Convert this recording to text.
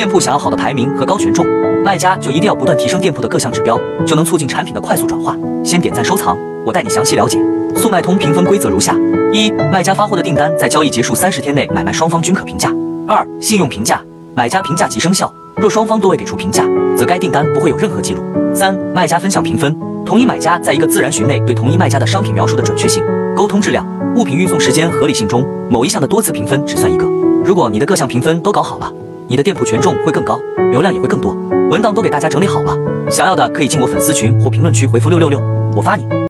店铺想要好的排名和高权重，卖家就一定要不断提升店铺的各项指标，就能促进产品的快速转化。先点赞收藏，我带你详细了解。速卖通评分规则如下：一、卖家发货的订单在交易结束三十天内，买卖双方均可评价；二、信用评价，买家评价即生效，若双方都未给出评价，则该订单不会有任何记录；三、卖家分享评分，同一买家在一个自然群内对同一卖家的商品描述的准确性、沟通质量、物品运送时间合理性中某一项的多次评分只算一个。如果你的各项评分都搞好了，你的店铺权重会更高，流量也会更多。文档都给大家整理好了，想要的可以进我粉丝群或评论区回复六六六，我发你。